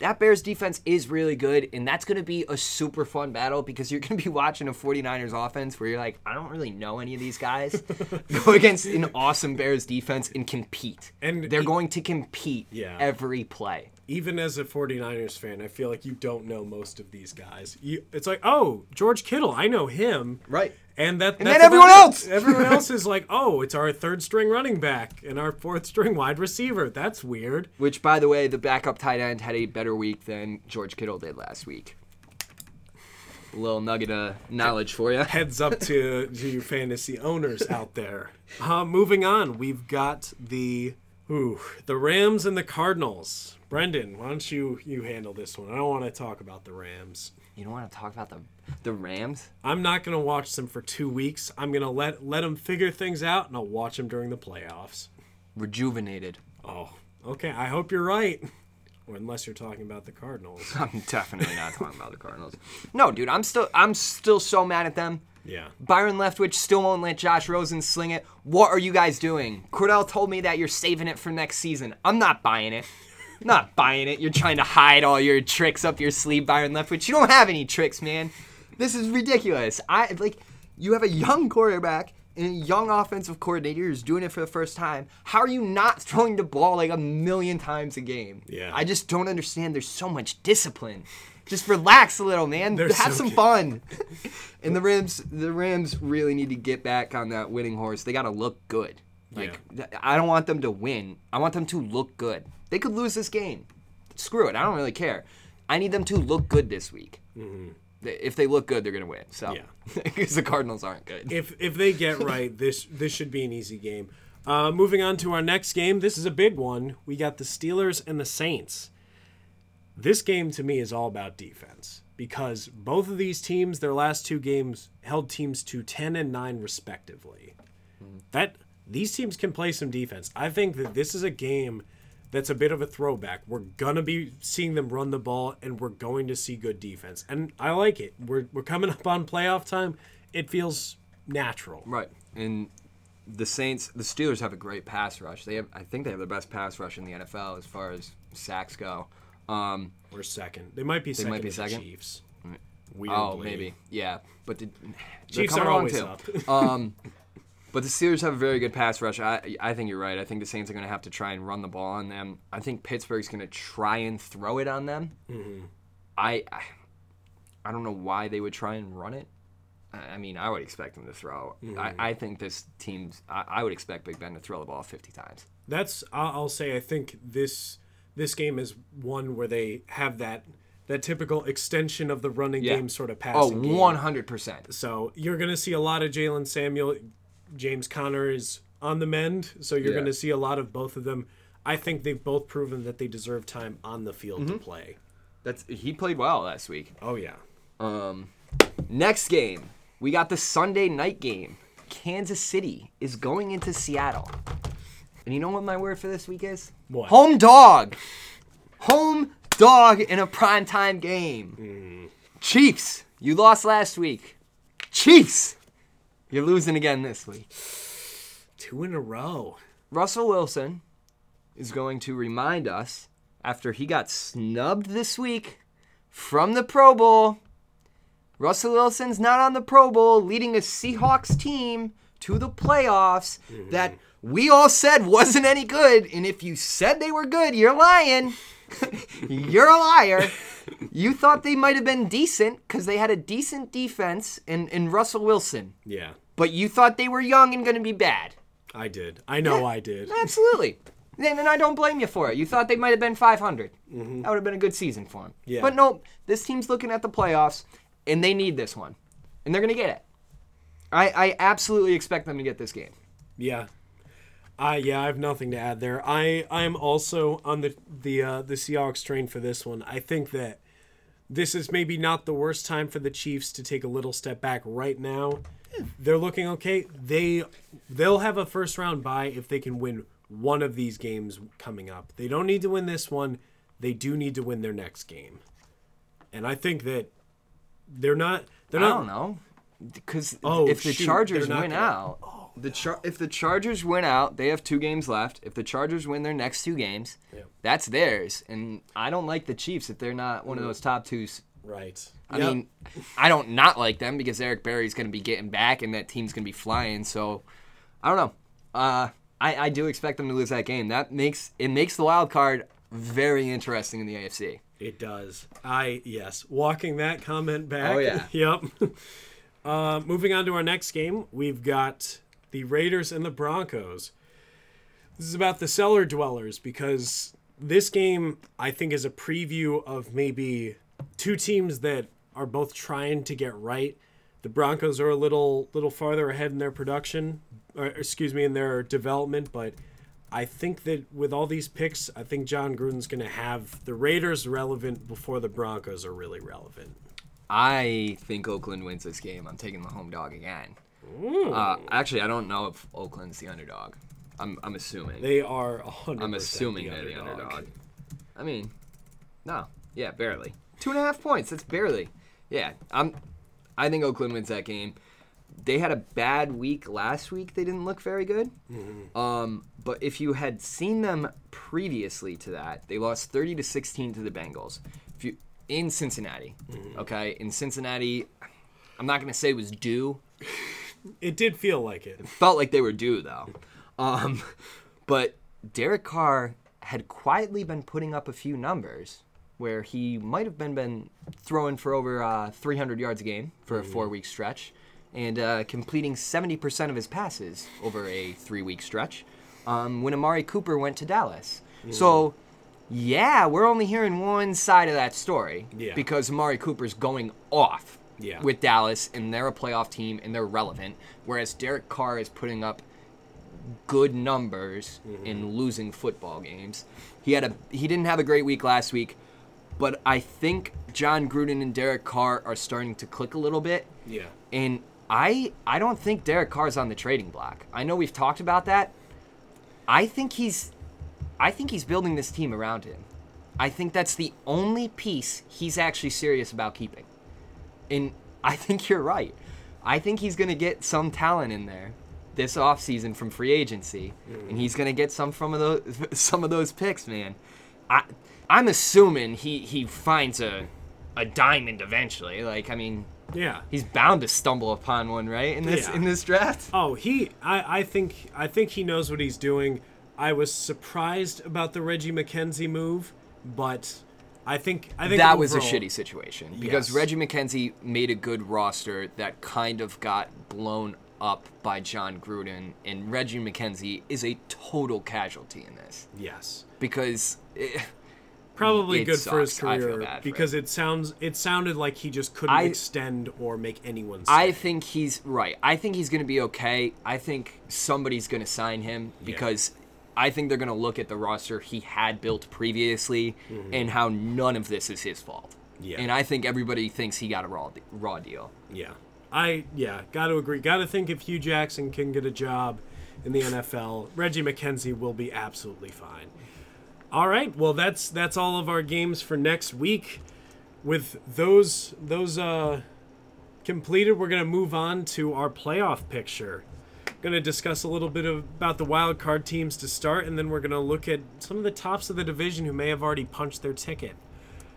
that Bears defense is really good, and that's going to be a super fun battle because you're going to be watching a 49ers offense where you're like, I don't really know any of these guys. Go against an awesome Bears defense and compete. And they're going to compete Yeah. every play. Even as a 49ers fan, I feel like you don't know most of these guys. You, it's like, oh, George Kittle, I know him. Right. And that And that's then everyone about else! Everyone else is like, oh, it's our third string running back and our fourth string wide receiver. That's weird. Which, by the way, the backup tight end had a better week than George Kittle did last week. A little nugget of knowledge for you. Heads up to, to you fantasy owners out there. Uh, moving on, we've got the ooh, the Rams and the Cardinals. Brendan, why don't you you handle this one? I don't want to talk about the Rams. You don't want to talk about the the Rams? I'm not gonna watch them for two weeks. I'm gonna let let them figure things out, and I'll watch them during the playoffs. Rejuvenated. Oh, okay. I hope you're right. Or unless you're talking about the Cardinals. I'm definitely not talking about the Cardinals. No, dude, I'm still I'm still so mad at them. Yeah. Byron Leftwich still won't let Josh Rosen sling it. What are you guys doing? Cordell told me that you're saving it for next season. I'm not buying it. Not buying it. You're trying to hide all your tricks up your sleeve, Byron Leftwich. You don't have any tricks, man. This is ridiculous. I like you have a young quarterback and a young offensive coordinator who's doing it for the first time. How are you not throwing the ball like a million times a game? Yeah. I just don't understand. There's so much discipline. Just relax a little, man. They're Have so some fun. and the Rams, the Rams really need to get back on that winning horse. They got to look good. Like th- I don't want them to win. I want them to look good. They could lose this game. Screw it. I don't really care. I need them to look good this week. Th- If they look good, they're gonna win. So, Mm-hmm. Yeah. because the Cardinals aren't good. If if they get right, this this should be an easy game. Uh, moving on to our next game. This is a big one. We got the Steelers and the Saints. This game to me is all about defense because both of these teams, their last two games, held teams to ten and nine respectively. That these teams can play some defense. I think that this is a game that's a bit of a throwback. We're gonna be seeing them run the ball, and we're going to see good defense, and I like it. We're we're coming up on playoff time. It feels natural. Right. And the Saints, the Steelers have a great pass rush. They have, I think, they have the best pass rush in the NFL as far as sacks go. Um, We're second. They might be second. might be second? The Chiefs. oh, maybe, yeah. But the, Chiefs are always too. up. um, but the Steelers have a very good pass rush. I, I think you're right. I think the Saints are going to have to try and run the ball on them. I think Pittsburgh's going to try and throw it on them. Mm-hmm. I, I, I don't know why they would try and run it. I I mean, I would expect them to throw. Mm-hmm. I, I think this team's. I, I would expect Big Ben to throw the ball 50 times. That's I'll say. I think this this game is one where they have that that typical extension of the running Yeah. game sort of Oh, passing. game. 100%. So you're going to see a lot of Jaylen Samuel. James Conner is on the mend, so you're Yeah. going to see a lot of both of them. I think they've both proven that they deserve time on the field Mm-hmm. to play. That's he played well last week. Oh yeah. Um, next game, we got the Sunday night game. Kansas City is going into Seattle. And you know what my word for this week is? What? Home dog. Home dog in a primetime game. Chiefs, you lost last week. Chiefs, you're losing again this week. Two in a row. Russell Wilson is going to remind us after he got snubbed this week from the Pro Bowl. Russell Wilson's not on the Pro Bowl, leading a Seahawks team to the playoffs that mm-hmm. we all said wasn't any good. And if you said they were good, you're lying. you're a liar. You thought they might have been decent because they had a decent defense in, in Russell Wilson, Yeah, but you thought they were young and going to be bad. I did. I know I did. Absolutely. And, and I don't blame you for it. You thought they might have been 500. Mm-hmm. That would have been a good season for them. Yeah. But no, this team's looking at the playoffs, and they need this one. And they're going to get it. I, I absolutely expect them to get this game. Yeah. I yeah, I have nothing to add there. I I am also on the the uh, the Seahawks train for this one. I think that this is maybe not the worst time for the Chiefs to take a little step back right now. They're looking okay. They they'll have a first round bye if they can win one of these games coming up. They don't need to win this one. They do need to win their next game. And I think that they're not they're I not don't know. Because Oh, if the shoot, Chargers they're not win gonna- out, the Char- if the Chargers win out, they have two games left. If the Chargers win their next two games, Yeah. that's theirs. And I don't like the Chiefs if they're not one of those top twos right. I Yep. mean, I don't not like them because Eric Berry's going to be getting back and that team's going to be flying. So, I don't know. Uh, I, I do expect them to lose that game. That makes it makes the wild card very interesting in the AFC. It does. I yes. Walking that comment back. Oh, yeah. yep. Uh, moving on to our next game, we've got the Raiders and the Broncos. This is about the cellar dwellers because this game I think is a preview of maybe two teams that are both trying to get right. The Broncos are a little little farther ahead in their production, or excuse me, in their development, but I think that with all these picks, I think Jon Gruden's going to have the Raiders relevant before the Broncos are really relevant. I think Oakland wins this game. I'm taking the home dog again. Uh, actually, I don't know if Oakland's the underdog. I'm, I'm assuming. They are 100% I'm assuming the they're the underdog. I mean, no, yeah, barely. Two and a half points. That's barely. Yeah, I'm. I think Oakland wins that game. They had a bad week last week. They didn't look very good. Um, but if you had seen them previously to that, they lost 30 to 16 to the Bengals. If you in Cincinnati, okay, in Cincinnati, I'm not gonna say it was due It did feel like it. felt like they were due though. Um, but Derek Carr had quietly been putting up a few numbers where he might have been been throwing for over uh, 300 yards a game for a four week stretch and uh, completing 70% of his passes over a three week stretch um, when Amari Cooper went to Dallas. So, yeah, we're only hearing one side of that story Yeah. because Amari Cooper's going off Yeah. with Dallas and they're a playoff team and they're relevant, whereas Derek Carr is putting up good numbers mm-hmm. in losing football games. He had a he didn't have a great week last week, but I think Jon Gruden and Derek Carr are starting to click a little bit. Yeah. And I I don't think Derek Carr's on the trading block. I know we've talked about that. I think he's I think he's building this team around him. I think that's the only piece he's actually serious about keeping. And I think you're right. I think he's going to get some talent in there this offseason from free agency, and he's going to get some from of those some of those picks, man. I I'm assuming he he finds a a diamond eventually. Like I mean, Yeah. he's bound to stumble upon one, right? In this Yeah. in this draft. Oh, he I, I think I think he knows what he's doing. I was surprised about the Reggie McKenzie move, but I think I think that was a shitty situation because Yes. Reggie McKenzie made a good roster that kind of got blown up by Jon Gruden, and Reggie McKenzie is a total casualty in this Yes. because eh, Probably It good for his sucks. I feel career because him. it sounds it sounded like he just couldn't I- extend or make anyone I think he's right. I think he's going to be okay. I think somebody's going to sign him because I think they're going to look at the roster he had built previously and how none of this is his fault. Mm-hmm. Yeah. And I think everybody thinks he got a raw raw deal. Yeah. I yeah, got to agree. Got to think if Hue Jackson can get a job in the NFL, Reggie McKenzie will be absolutely fine. All right, well that's that's all of our games for next week. With those those uh completed, we're going to move on to our playoff picture. Going to discuss a little bit of, about the wild card teams to start and then we're going to look at some of the tops of the division who may have already punched their ticket.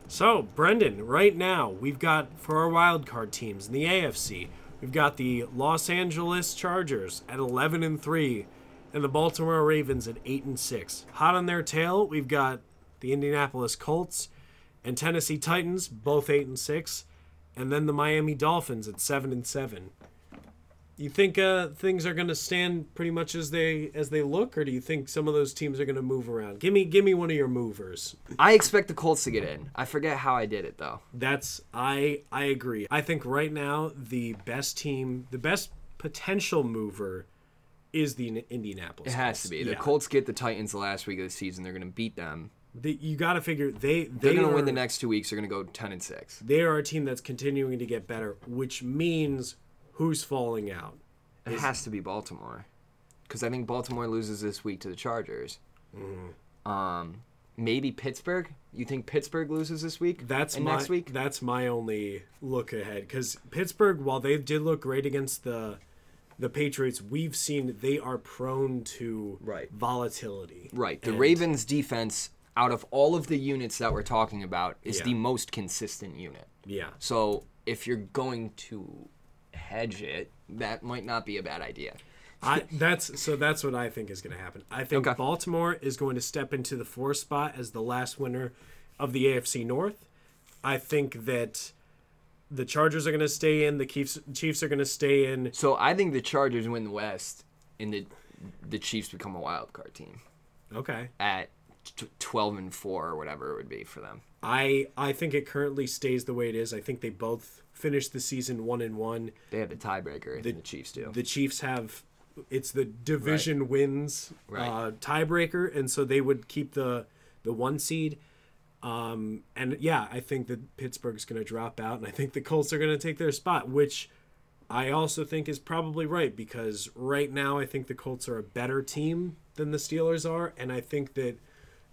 So, Brendan, right now we've got for our wild card teams in the AFC, we've got the Los Angeles Chargers at 11 and 3 and the Baltimore Ravens at 8 and 6. Hot on their tail, we've got the Indianapolis Colts and Tennessee Titans both 8 and 6 and then the Miami Dolphins at 7 and 7. You think uh, things are going to stand pretty much as they as they look, or do you think some of those teams are going to move around? Give me give me one of your movers. I expect the Colts to get in. I forget how I did it though. That's I I agree. I think right now the best team, the best potential mover is the Indianapolis. It has Colts. to be. The Yeah. Colts get the Titans the last week of the season. They're going to beat them. The- you got to figure they They're going to win the next two weeks. They're going to go 10 and 6. They are a team that's continuing to get better, which means who's falling out. It has to be Baltimore. Because I think Baltimore loses this week to the Chargers. Mm-hmm. Um, maybe Pittsburgh. You think Pittsburgh loses this week? That's my next week. that's my only look ahead because Pittsburgh, while they did look great against the the Patriots, we've seen they are prone to Right. volatility. Right. The And- Ravens defense, out of all of the units that we're talking about, is Yeah. the most consistent unit. Yeah. So if you're going to hedge it, that might not be a bad idea. I that's so that's what I think is going to happen. I think Okay. Baltimore is going to step into the fourth spot as the last winner of the AFC North. I think that the Chargers are going to stay in. The Chiefs Chiefs are going to stay in. So I think the Chargers win the West, and the the Chiefs become a wild card team Okay. at t- 12 and four or whatever it would be for them. I I think it currently stays the way it is. I think they both finished the season one and one. They have the tiebreaker. The, the Chiefs do. The Chiefs have it's the division wins Right. uh, tiebreaker, and so they would keep the the one seed. Um, and yeah, I think that Pittsburgh's going to drop out, and I think the Colts are going to take their spot, which I also think is probably right because right now I think the Colts are a better team than the Steelers are, and I think that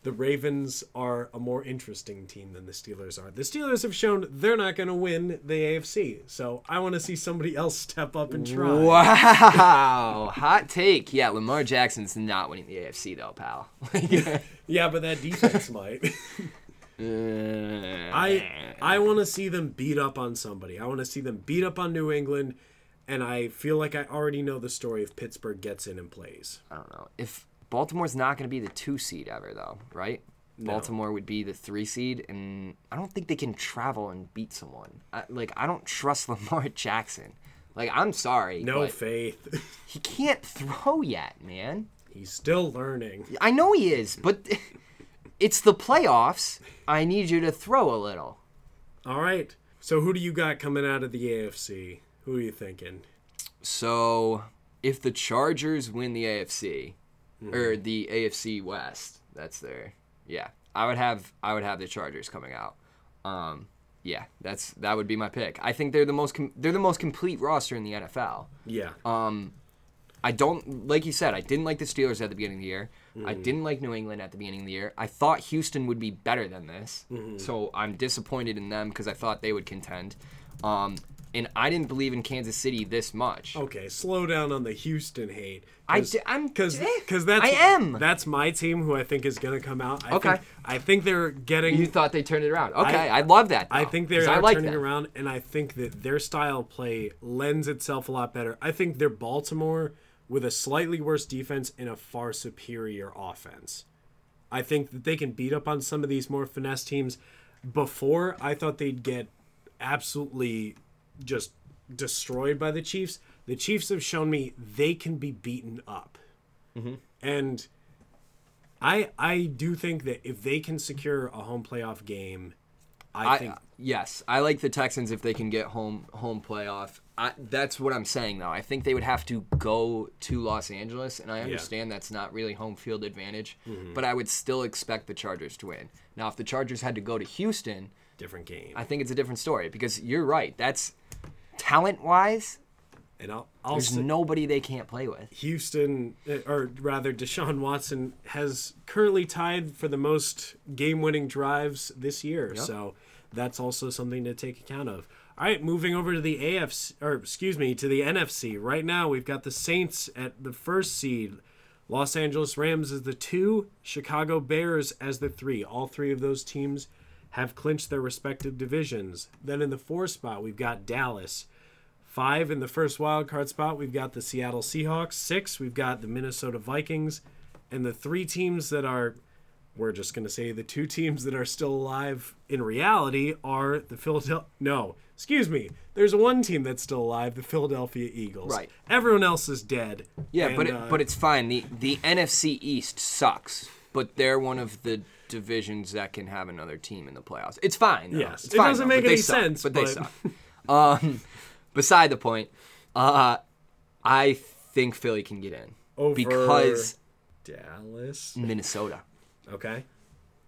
the Ravens are a more interesting team than the Steelers are. The Steelers have shown they're not going to win the AFC, so I want to see somebody else step up and try. Wow, hot take. Yeah, Lamar Jackson's not winning the AFC though, pal. Yeah, but that defense might. Uh, I I want to see them beat up on somebody. I want to see them beat up on New England, and I feel like I already know the story if Pittsburgh gets in and plays. I don't know if Baltimore's not going to be the two seed ever though, right? Baltimore would be the three seed, and I don't think they can travel and beat someone. I, like I don't trust Lamar Jackson. Like I'm sorry, No faith. he can't throw yet, man. He's still learning. I know he is, but it's the playoffs. I need you to throw a little. All right. So who do you got coming out of the AFC? Who are you thinking? So if the Chargers win the AFC or Mm-hmm. the AFC West, that's their yeah. I would have I would have the Chargers coming out. Um, yeah, that's that would be my pick. I think they're the most com- they're the most complete roster in the NFL. Yeah. Um, I don't like you said. I didn't like the Steelers at the beginning of the year. I didn't like New England at the beginning of the year. I thought Houston would be better than this. So I'm disappointed in them because I thought they would contend. Um, and I didn't believe in Kansas City this much. Okay, slow down on the Houston hate. I di- I'm- because because that's I am. that's my team who I think is going to come out. I Okay. think, I think they're getting. You thought they turned it around. Okay, I, love that. I think they're like turning that. around, and I think that their style of play lends itself a lot better. I think they're Baltimore with a slightly worse defense and a far superior offense. I think that they can beat up on some of these more finesse teams. Before, I thought they'd get absolutely just destroyed by the Chiefs. The Chiefs have shown me they can be beaten up. Mm-hmm. And I I do think that if they can secure a home playoff game, I, I, think yes, I like the Texans if they can get home home playoff. I, that's what I'm saying though. I think they would have to go to Los Angeles, and I understand that's not really home field advantage, Mm-hmm. but I would still expect the Chargers to win. Now, if the Chargers had to go to Houston, different game. I think it's a different story because you're right. That's talent wise. and I'll, I'll There's say nobody they can't play with. Houston, uh, or rather Deshaun Watson, has currently tied for the most game-winning drives this year. So that's also something to take account of. All right, moving over to the AFC, or excuse me, to the NFC. Right now, we've got the Saints at the first seed, Los Angeles Rams as the two, Chicago Bears as the three. All three of those teams have clinched their respective divisions. Then in the four spot, we've got Dallas. Five in the first wild card spot, we've got the Seattle Seahawks. Six, we've got the Minnesota Vikings. And the three teams that are, we're just going to say the two teams that are still alive in reality are the Philadelphia. No, excuse me. There's one team that's still alive, the Philadelphia Eagles. Right. Everyone else is dead. Yeah, And, but it, uh, but it's fine. The the NFC East sucks, but they're one of the divisions that can have another team in the playoffs. It's fine. Though. Yes. It's It fine, doesn't though, make they any suck, sense, but they but- suck. Um, beside the point, uh, I think Philly can get in Over- because Dallas. Minnesota. Okay.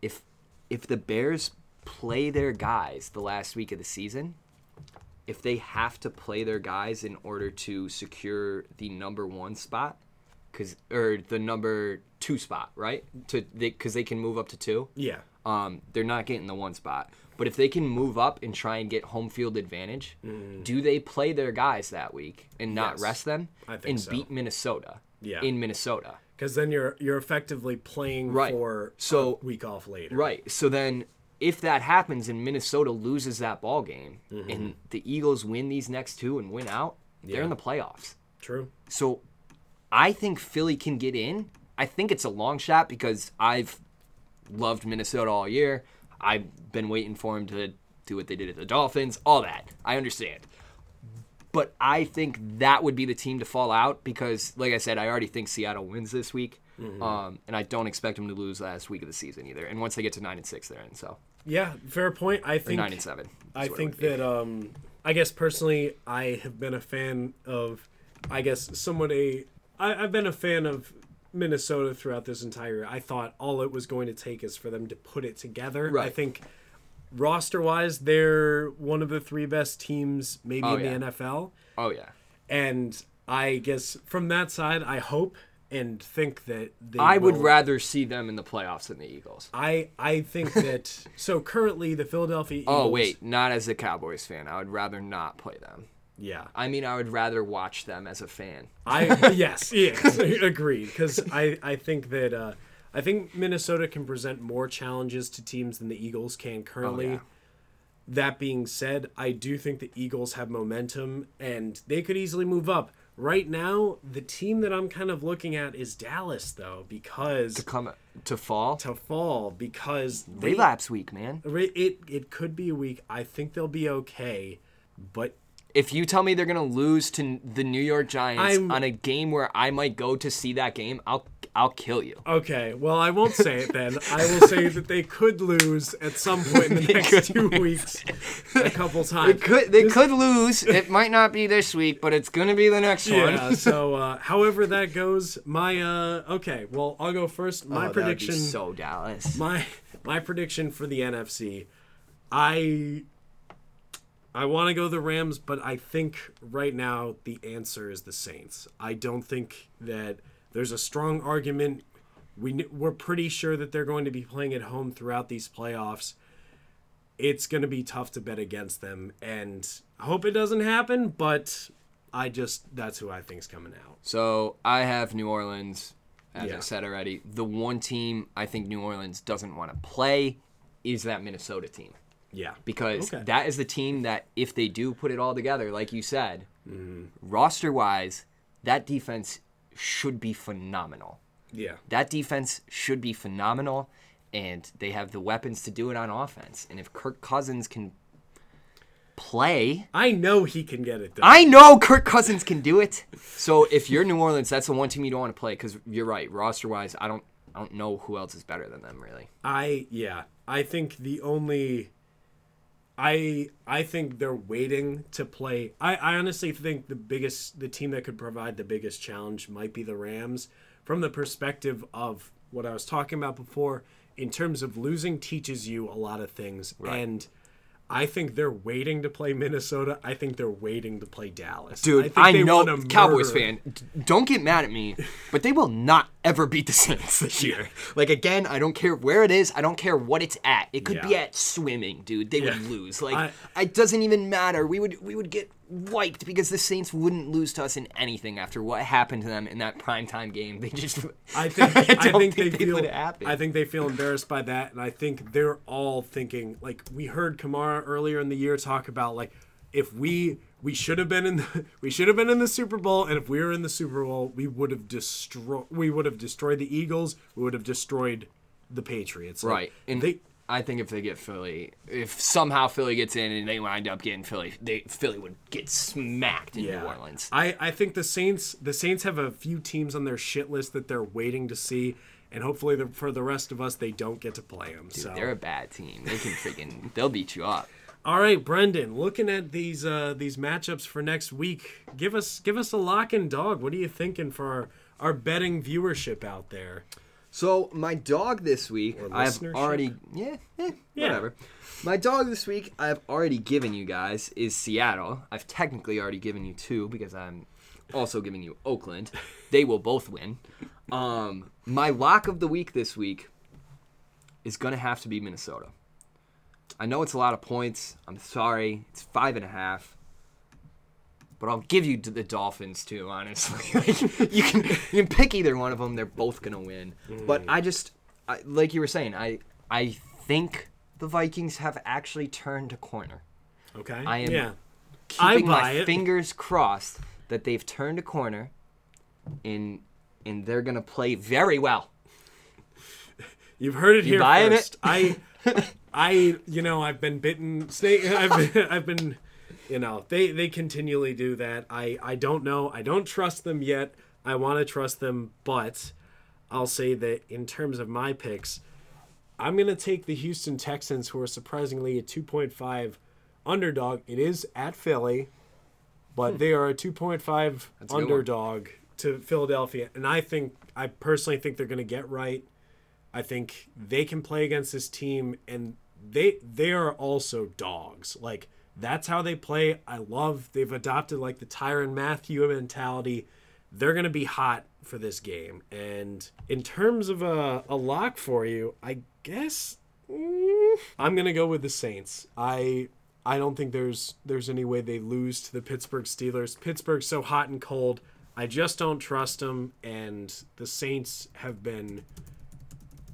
If if the Bears play their guys the last week of the season, if they have to play their guys in order to secure the number one spot, cause or the number two spot, right? To because they, can move up to two. Yeah. Um, they're not getting the one spot. But if they can move up and try and get home field advantage, do they play their guys that week and not Yes, rest them I think and so. beat Minnesota Yeah. in Minnesota? Because then you're you're effectively playing Right. for So- a week off later. Right. So then if that happens and Minnesota loses that ball game and the Eagles win these next two and win out, they're in the playoffs. True. So I think Philly can get in. I think it's a long shot because I've loved Minnesota all year. I've been waiting for them to do what they did at the Dolphins, all that. I understand. But I think that would be the team to fall out because, like I said, I already think Seattle wins this week. Um, and I don't expect them to lose last week of the season either. And once they get to nine and six, they're in. So Yeah, fair point. I or think nine and seven. I think that um I guess personally I have been a fan of I guess somewhat a I, I've been a fan of Minnesota throughout this entire I thought all it was going to take is for them to put it together. I think roster wise they're one of the three best teams maybe Oh, in yeah. the NFL. Oh yeah. And I guess from that side I hope and think that they I would rather see them in the playoffs than the Eagles. I I think that so currently the Philadelphia oh, Eagles Oh wait, not as a Cowboys fan. I would rather not play them. Yeah I mean, I would rather watch them as a fan. I yes, yes, agreed. Because I I think that uh, I think Minnesota can present more challenges to teams than the Eagles can currently. Oh, yeah. That being said, I do think the Eagles have momentum and they could easily move up. Right now, the team that I'm kind of looking at is Dallas, though, because To come to fall, to fall because they relapse week, man. it it could be a week. I think they'll be okay, but If you tell me they're gonna lose to the New York Giants I'm- on a game where I might go to see that game, I'll I'll kill you. Okay, well, I won't say it then. I will say that they could lose at some point in the next two weeks, a couple times. They could they could lose. It might not be this week, but it's gonna be the next Yeah. one. So, uh, however that goes, my uh, okay. Well, I'll go first. My Oh, that would be prediction. so Dallas. my my prediction for the NFC. I I want to go the Rams, but I think right now the answer is the Saints. I don't think that there's a strong argument We we're pretty sure that they're going to be playing at home throughout these playoffs. It's going to be tough to bet against them, and I hope it doesn't happen. But I just that's who I think's coming out. So I have New Orleans, as Yeah. I said already. The one team I think New Orleans doesn't want to play is that Minnesota team. Yeah, Because Okay. that is the team that, if they do put it all together, like you said, Mm-hmm. roster wise, that defense should be phenomenal. yeah. That defense should be phenomenal, and they have the weapons to do it on offense. And if Kirk Cousins can play, I know he can get it done. I know Kirk Cousins can do it. So if you're New Orleans, that's the one team you don't want to play because you're right. Roster wise, I don't, I don't know who else is better than them really. I yeah, I think the only I I think they're waiting to play. I, I honestly think the biggest the team that could provide the biggest challenge might be the Rams from the perspective of what I was talking about before in terms of losing teaches you a lot of things and I think they're waiting to play Minnesota. I think they're waiting to play Dallas. Dude, think I, they know Cowboys fan. Don't get mad at me, but they will not ever beat the Saints this year. Like again, I don't care where it is. I don't care what it's at. It could be at swimming, dude. They would lose. Like I- it doesn't even matter. We would we would get wiped because the Saints wouldn't lose to us in anything after what happened to them in that primetime game. They just I think I, don't think, think they feel. I think they feel embarrassed by that, and I think they're all thinking like we heard Kamara earlier in the year talk about like if we we should have been in the we should have been in the Super Bowl, and if we were in the Super Bowl, we would have destroyed we would have destroyed the Eagles, we would have destroyed the Patriots. Like, Right. And they I think if they get Philly, if somehow Philly gets in and they wind up getting Philly, they Philly would get smacked in New Orleans. I, I think the Saints the Saints have a few teams on their shit list that they're waiting to see, and hopefully the, for the rest of us they don't get to play them. so They're a bad team. They can freaking they'll beat you up. All right, Brendan. Looking at these uh, these matchups for next week, give us give us a lock and dog. What are you thinking for our, our betting viewership out there? So my dog this week, I've already yeah, eh, Yeah. whatever. My dog this week, I've already given you guys is Seattle. I've technically already given you two because I'm also giving you Oakland. They will both win. Um, my lock of the week this week is gonna have to be Minnesota. I know it's a lot of points. I'm sorry. It's five and a half. But I'll give you the Dolphins too, honestly. like, you can you can pick either one of them. They're both gonna win. But mm. I just, I, like you were saying, I I think the Vikings have actually turned a corner. Okay. I am yeah. Keeping my it. fingers crossed that they've turned a corner, and and they're gonna play very well. You've heard it You here buying it? first. I I you know I've been bitten. Snake. I've been, I've been you know they they continually do that. I I don't know. I don't trust them yet. I want to trust them, but I'll say that in terms of my picks, I'm gonna take the Houston Texans, who are surprisingly a 2.5 underdog. It is at Philly, but hmm. they are a 2.5 a good one. underdog to Philadelphia, and I think I personally think they're gonna get right. I think they can play against this team, and they they are also dogs. Like that's how they play. I love they've adopted like the Tyrann Mathieu mentality. They're gonna be hot for this game. And in terms of a, a lock for you, I guess mm, I'm gonna go with the Saints. I I don't think there's there's any way they lose to the Pittsburgh Steelers. Pittsburgh's so hot and cold. I just don't trust them, and the Saints have been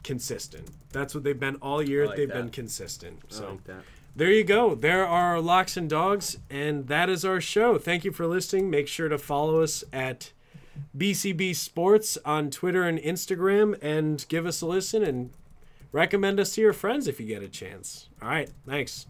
consistent. That's what they've been all year. like they've that. been consistent. So like there you go. There are locks and dogs, and that is our show. Thank you for listening. Make sure to follow us at BCB Sports on Twitter and Instagram, and give us a listen and recommend us to your friends if you get a chance. All right, thanks.